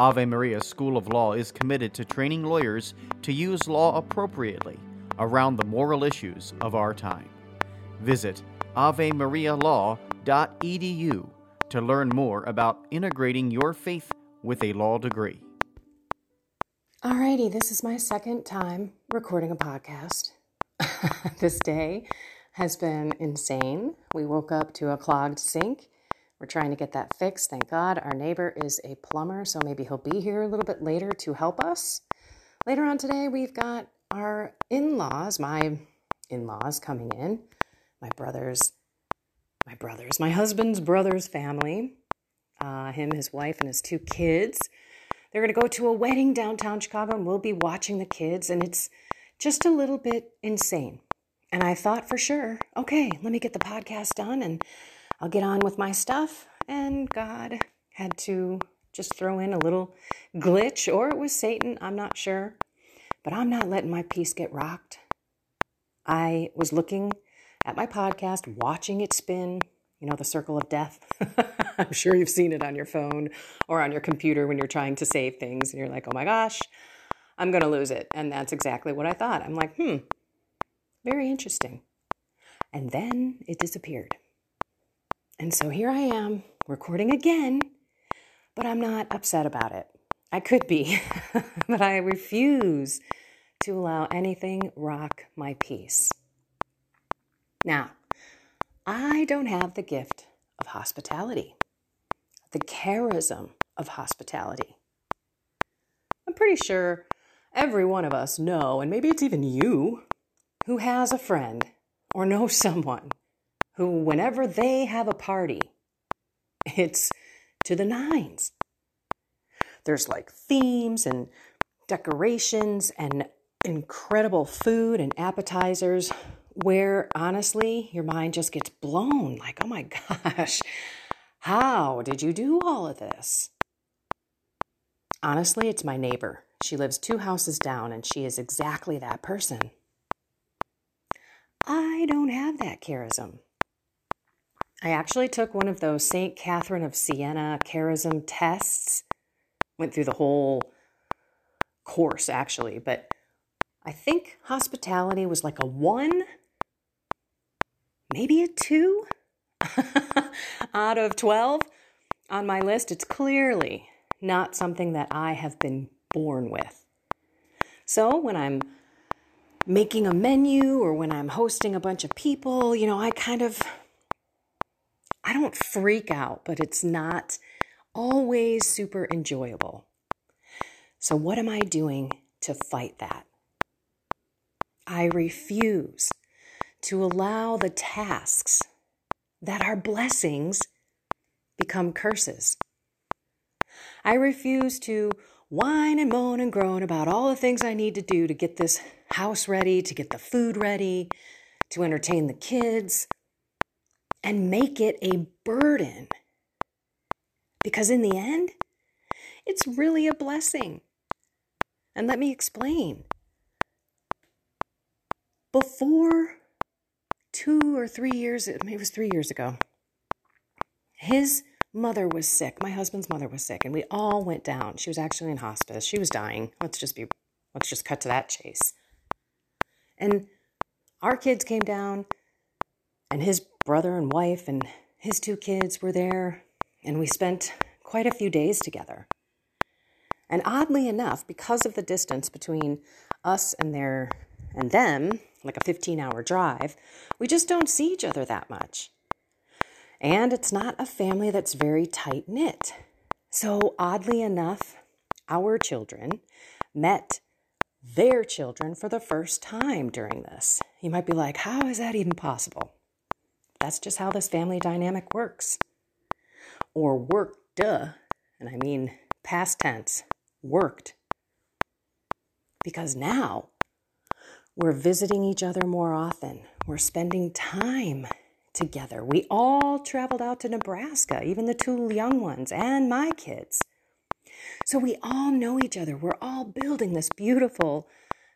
Ave Maria School of Law is committed to training lawyers to use law appropriately around the moral issues of our time. Visit avemarialaw.edu to learn more about integrating your faith with a law degree. Alrighty, this is my second time recording a podcast. this day has been insane. We woke up to a clogged sink. We're trying to get that fixed. Thank God our neighbor is a plumber, so maybe he'll be here a little bit later to help us. Later on today, we've got our in laws, my in laws coming in, my brothers, my brothers, my husband's brother's family, uh, him, his wife, and his two kids. They're going to go to a wedding downtown Chicago and we'll be watching the kids, and it's just a little bit insane. And I thought for sure, okay, let me get the podcast done and I'll get on with my stuff. And God had to just throw in a little glitch, or it was Satan, I'm not sure. But I'm not letting my peace get rocked. I was looking at my podcast, watching it spin, you know, the circle of death. I'm sure you've seen it on your phone or on your computer when you're trying to save things and you're like, oh my gosh, I'm going to lose it. And that's exactly what I thought. I'm like, hmm, very interesting. And then it disappeared. And so here I am recording again, but I'm not upset about it. I could be, but I refuse to allow anything rock my peace. Now, I don't have the gift of hospitality, the charism of hospitality. I'm pretty sure every one of us know, and maybe it's even you, who has a friend or knows someone who, whenever they have a party, it's to the nines. There's like themes and decorations and incredible food and appetizers where honestly your mind just gets blown like, oh my gosh, how did you do all of this? Honestly, it's my neighbor. She lives two houses down and she is exactly that person. I don't have that charism. I actually took one of those St. Catherine of Siena charism tests went through the whole course actually, but I think hospitality was like a one, maybe a two out of 12 on my list. It's clearly not something that I have been born with. So when I'm making a menu or when I'm hosting a bunch of people, you know, I kind of I don't freak out, but it's not always super enjoyable. So, what am I doing to fight that? I refuse to allow the tasks that are blessings become curses. I refuse to whine and moan and groan about all the things I need to do to get this house ready, to get the food ready, to entertain the kids, and make it a burden because in the end, it's really a blessing. And let me explain. Before two or three years, it was three years ago, his mother was sick. My husband's mother was sick, and we all went down. She was actually in hospice. She was dying. Let's just be, let's just cut to that chase. And our kids came down, and his brother and wife and his two kids were there and we spent quite a few days together. And oddly enough, because of the distance between us and their and them, like a 15 hour drive, we just don't see each other that much. And it's not a family that's very tight knit. So, oddly enough, our children met their children for the first time during this. You might be like, how is that even possible? That's just how this family dynamic works. Or worked, duh, and I mean past tense, worked. Because now we're visiting each other more often. We're spending time together. We all traveled out to Nebraska, even the two young ones and my kids. So we all know each other. We're all building this beautiful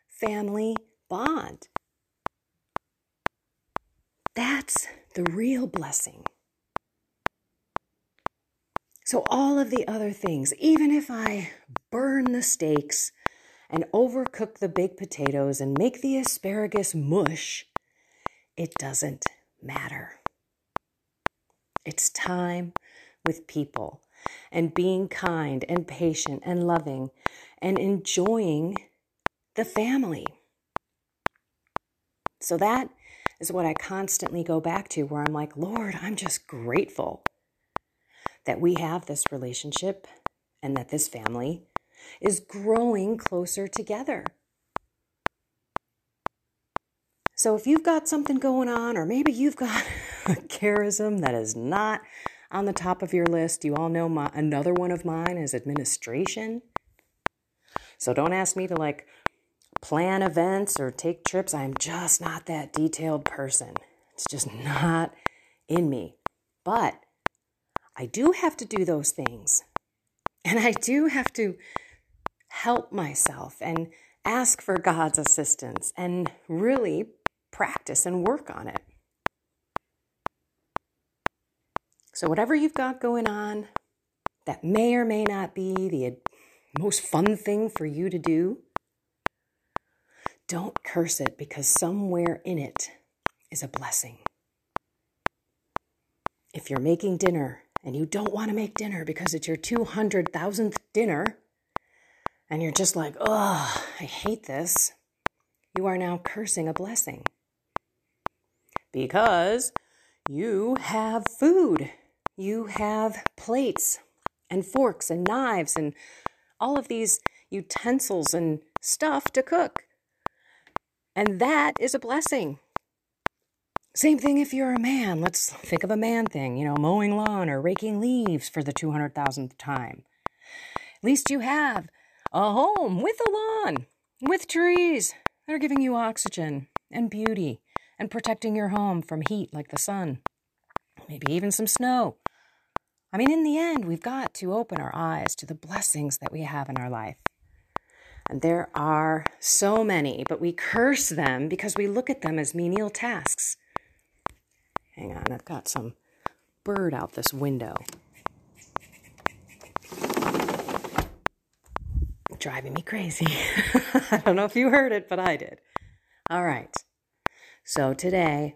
family bond. That's the real blessing. So, all of the other things, even if I burn the steaks and overcook the baked potatoes and make the asparagus mush, it doesn't matter. It's time with people and being kind and patient and loving and enjoying the family. So that is what I constantly go back to, where I'm like, Lord, I'm just grateful that we have this relationship and that this family is growing closer together. So if you've got something going on, or maybe you've got a charism that is not on the top of your list. You all know my another one of mine is administration. So don't ask me to like plan events or take trips. I'm just not that detailed person. It's just not in me. But I do have to do those things. And I do have to help myself and ask for God's assistance and really practice and work on it. So, whatever you've got going on that may or may not be the most fun thing for you to do, don't curse it because somewhere in it is a blessing. If you're making dinner and you don't want to make dinner because it's your 200,000th dinner, and you're just like, oh, I hate this, you are now cursing a blessing. Because you have food you have plates and forks and knives and all of these utensils and stuff to cook. And that is a blessing. Same thing if you're a man. Let's think of a man thing, you know, mowing lawn or raking leaves for the 200,000th time. At least you have a home with a lawn, with trees that are giving you oxygen and beauty and protecting your home from heat like the sun. Maybe even some snow. I mean, in the end, we've got to open our eyes to the blessings that we have in our life. And there are so many, but we curse them because we look at them as menial tasks. Hang on, I've got some bird out this window. Driving me crazy. I don't know if you heard it, but I did. All right. So today,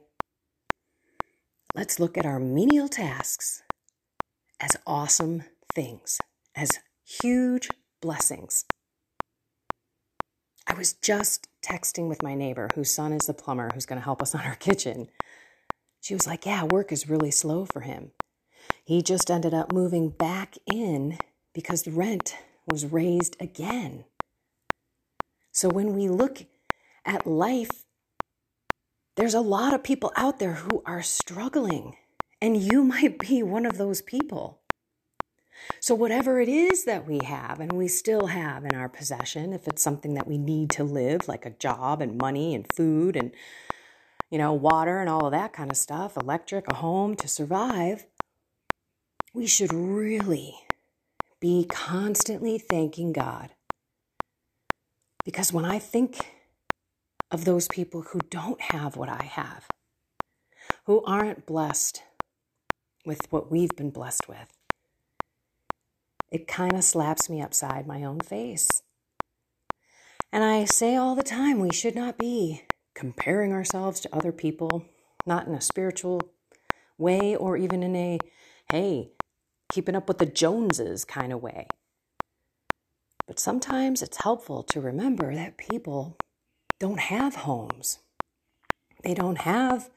let's look at our menial tasks as awesome things, as huge blessings. I was just texting with my neighbor, whose son is the plumber who's going to help us on our kitchen. She was like, Yeah, work is really slow for him. He just ended up moving back in because the rent was raised again. So when we look at life, there's a lot of people out there who are struggling. And you might be one of those people. So, whatever it is that we have and we still have in our possession, if it's something that we need to live, like a job and money and food and, you know, water and all of that kind of stuff, electric, a home to survive, we should really be constantly thanking God. Because when I think of those people who don't have what I have, who aren't blessed with what we've been blessed with. It kind of slaps me upside my own face. And I say all the time we should not be comparing ourselves to other people, not in a spiritual way or even in a, hey, keeping up with the Joneses kind of way. But sometimes it's helpful to remember that people don't have homes they don't have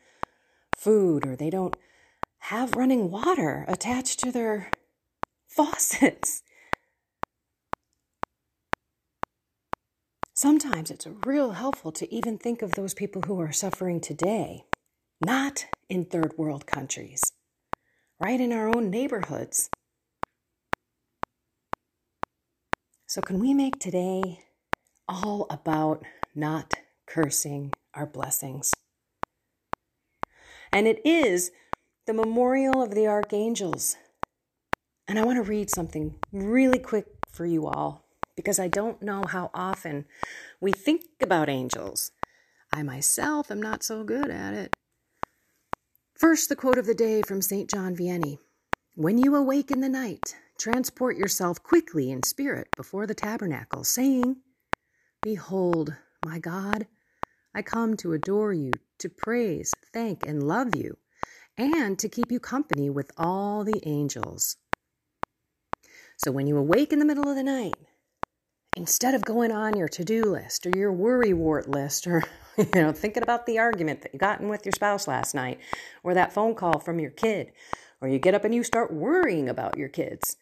food or they don't have running water attached to their faucets. Sometimes it's real helpful to even think of those people who are suffering today, not in third world countries, right in our own neighborhoods. So, can we make today all about not cursing our blessings? And it is the memorial of the archangels. And I want to read something really quick for you all because I don't know how often we think about angels. I myself am not so good at it. First, the quote of the day from St. John Vianney When you awake in the night, transport yourself quickly in spirit before the tabernacle, saying, Behold, my God, I come to adore you, to praise, thank, and love you, and to keep you company with all the angels. So when you awake in the middle of the night, instead of going on your to-do list or your worry wart list or you know thinking about the argument that you got in with your spouse last night or that phone call from your kid or you get up and you start worrying about your kids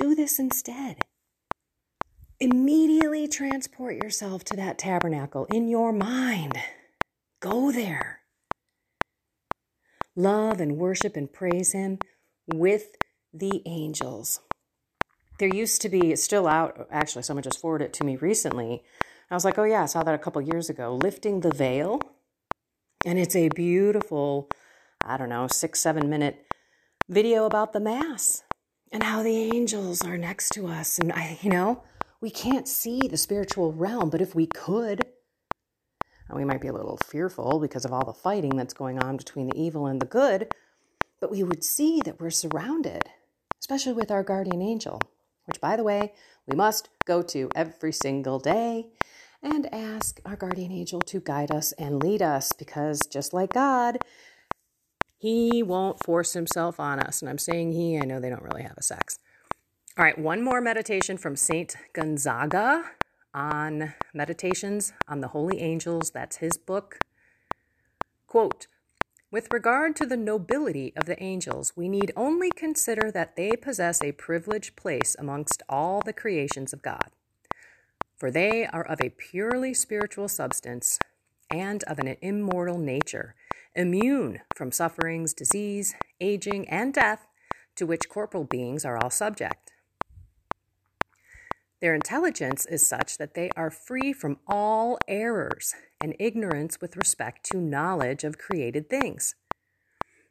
do this instead. Immediately transport yourself to that tabernacle in your mind. Go there. Love and worship and praise him with the angels there used to be, it's still out, actually, someone just forwarded it to me recently. I was like, oh, yeah, I saw that a couple years ago. Lifting the Veil. And it's a beautiful, I don't know, six, seven minute video about the Mass and how the angels are next to us. And I, you know, we can't see the spiritual realm, but if we could, we might be a little fearful because of all the fighting that's going on between the evil and the good, but we would see that we're surrounded, especially with our guardian angel which, by the way, we must go to every single day and ask our guardian angel to guide us and lead us because just like God, he won't force himself on us. And I'm saying he, I know they don't really have a sex. All right, one more meditation from Saint Gonzaga on meditations on the holy angels. That's his book. Quote, with regard to the nobility of the angels, we need only consider that they possess a privileged place amongst all the creations of God. For they are of a purely spiritual substance and of an immortal nature, immune from sufferings, disease, aging, and death to which corporal beings are all subject. Their intelligence is such that they are free from all errors and ignorance with respect to knowledge of created things.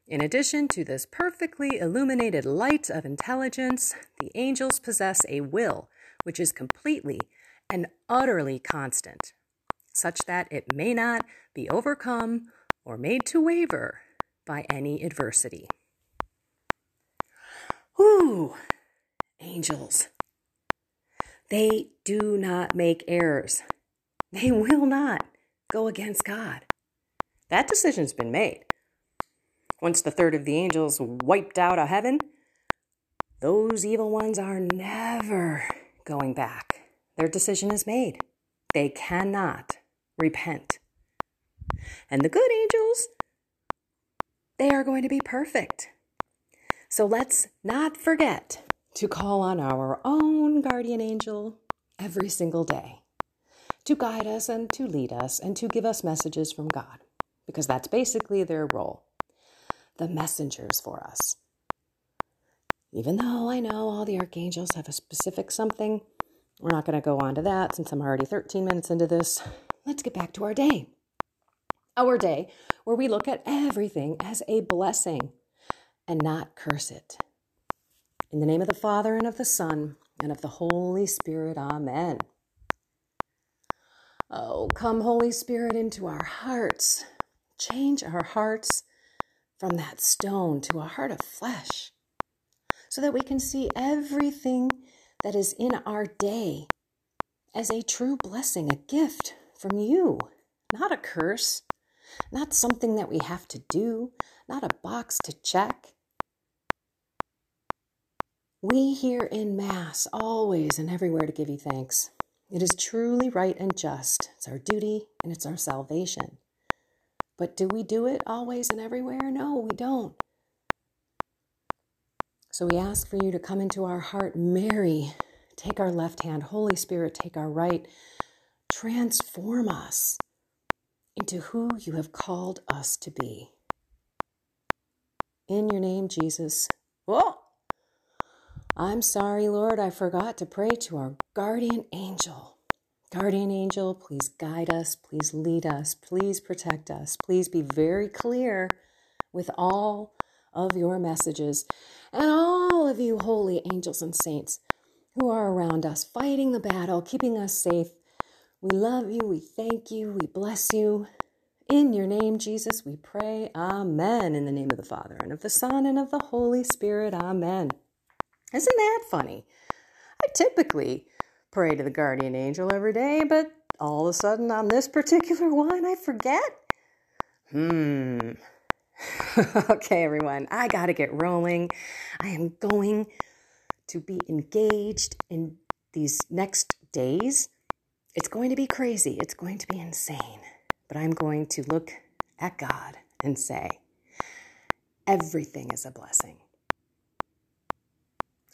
In addition to this perfectly illuminated light of intelligence, the angels possess a will which is completely and utterly constant, such that it may not be overcome or made to waver by any adversity. Ooh, angels. They do not make errors. They will not go against God. That decision's been made. Once the third of the angels wiped out of heaven, those evil ones are never going back. Their decision is made. They cannot repent. And the good angels, they are going to be perfect. So let's not forget to call on our own guardian angel every single day to guide us and to lead us and to give us messages from God, because that's basically their role the messengers for us. Even though I know all the archangels have a specific something, we're not going to go on to that since I'm already 13 minutes into this. Let's get back to our day. Our day, where we look at everything as a blessing and not curse it. In the name of the Father, and of the Son, and of the Holy Spirit, Amen. Oh, come, Holy Spirit, into our hearts. Change our hearts from that stone to a heart of flesh so that we can see everything that is in our day as a true blessing, a gift from you, not a curse, not something that we have to do, not a box to check. We hear in Mass always and everywhere to give you thanks. It is truly right and just. It's our duty and it's our salvation. But do we do it always and everywhere? No, we don't. So we ask for you to come into our heart. Mary, take our left hand. Holy Spirit, take our right. Transform us into who you have called us to be. In your name, Jesus. Whoa! I'm sorry, Lord, I forgot to pray to our guardian angel. Guardian angel, please guide us, please lead us, please protect us, please be very clear with all of your messages and all of you holy angels and saints who are around us, fighting the battle, keeping us safe. We love you, we thank you, we bless you. In your name, Jesus, we pray. Amen. In the name of the Father, and of the Son, and of the Holy Spirit. Amen. Isn't that funny? I typically pray to the guardian angel every day, but all of a sudden on this particular one, I forget. Hmm. okay, everyone, I got to get rolling. I am going to be engaged in these next days. It's going to be crazy, it's going to be insane. But I'm going to look at God and say, everything is a blessing.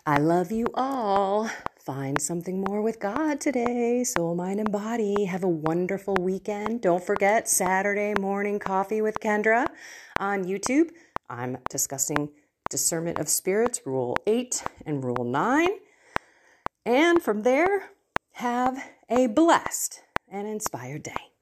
I love you all. Find something more with God today, soul, mind, and body. Have a wonderful weekend. Don't forget Saturday morning coffee with Kendra on YouTube. I'm discussing discernment of spirits, rule eight and rule nine. And from there, have a blessed and inspired day.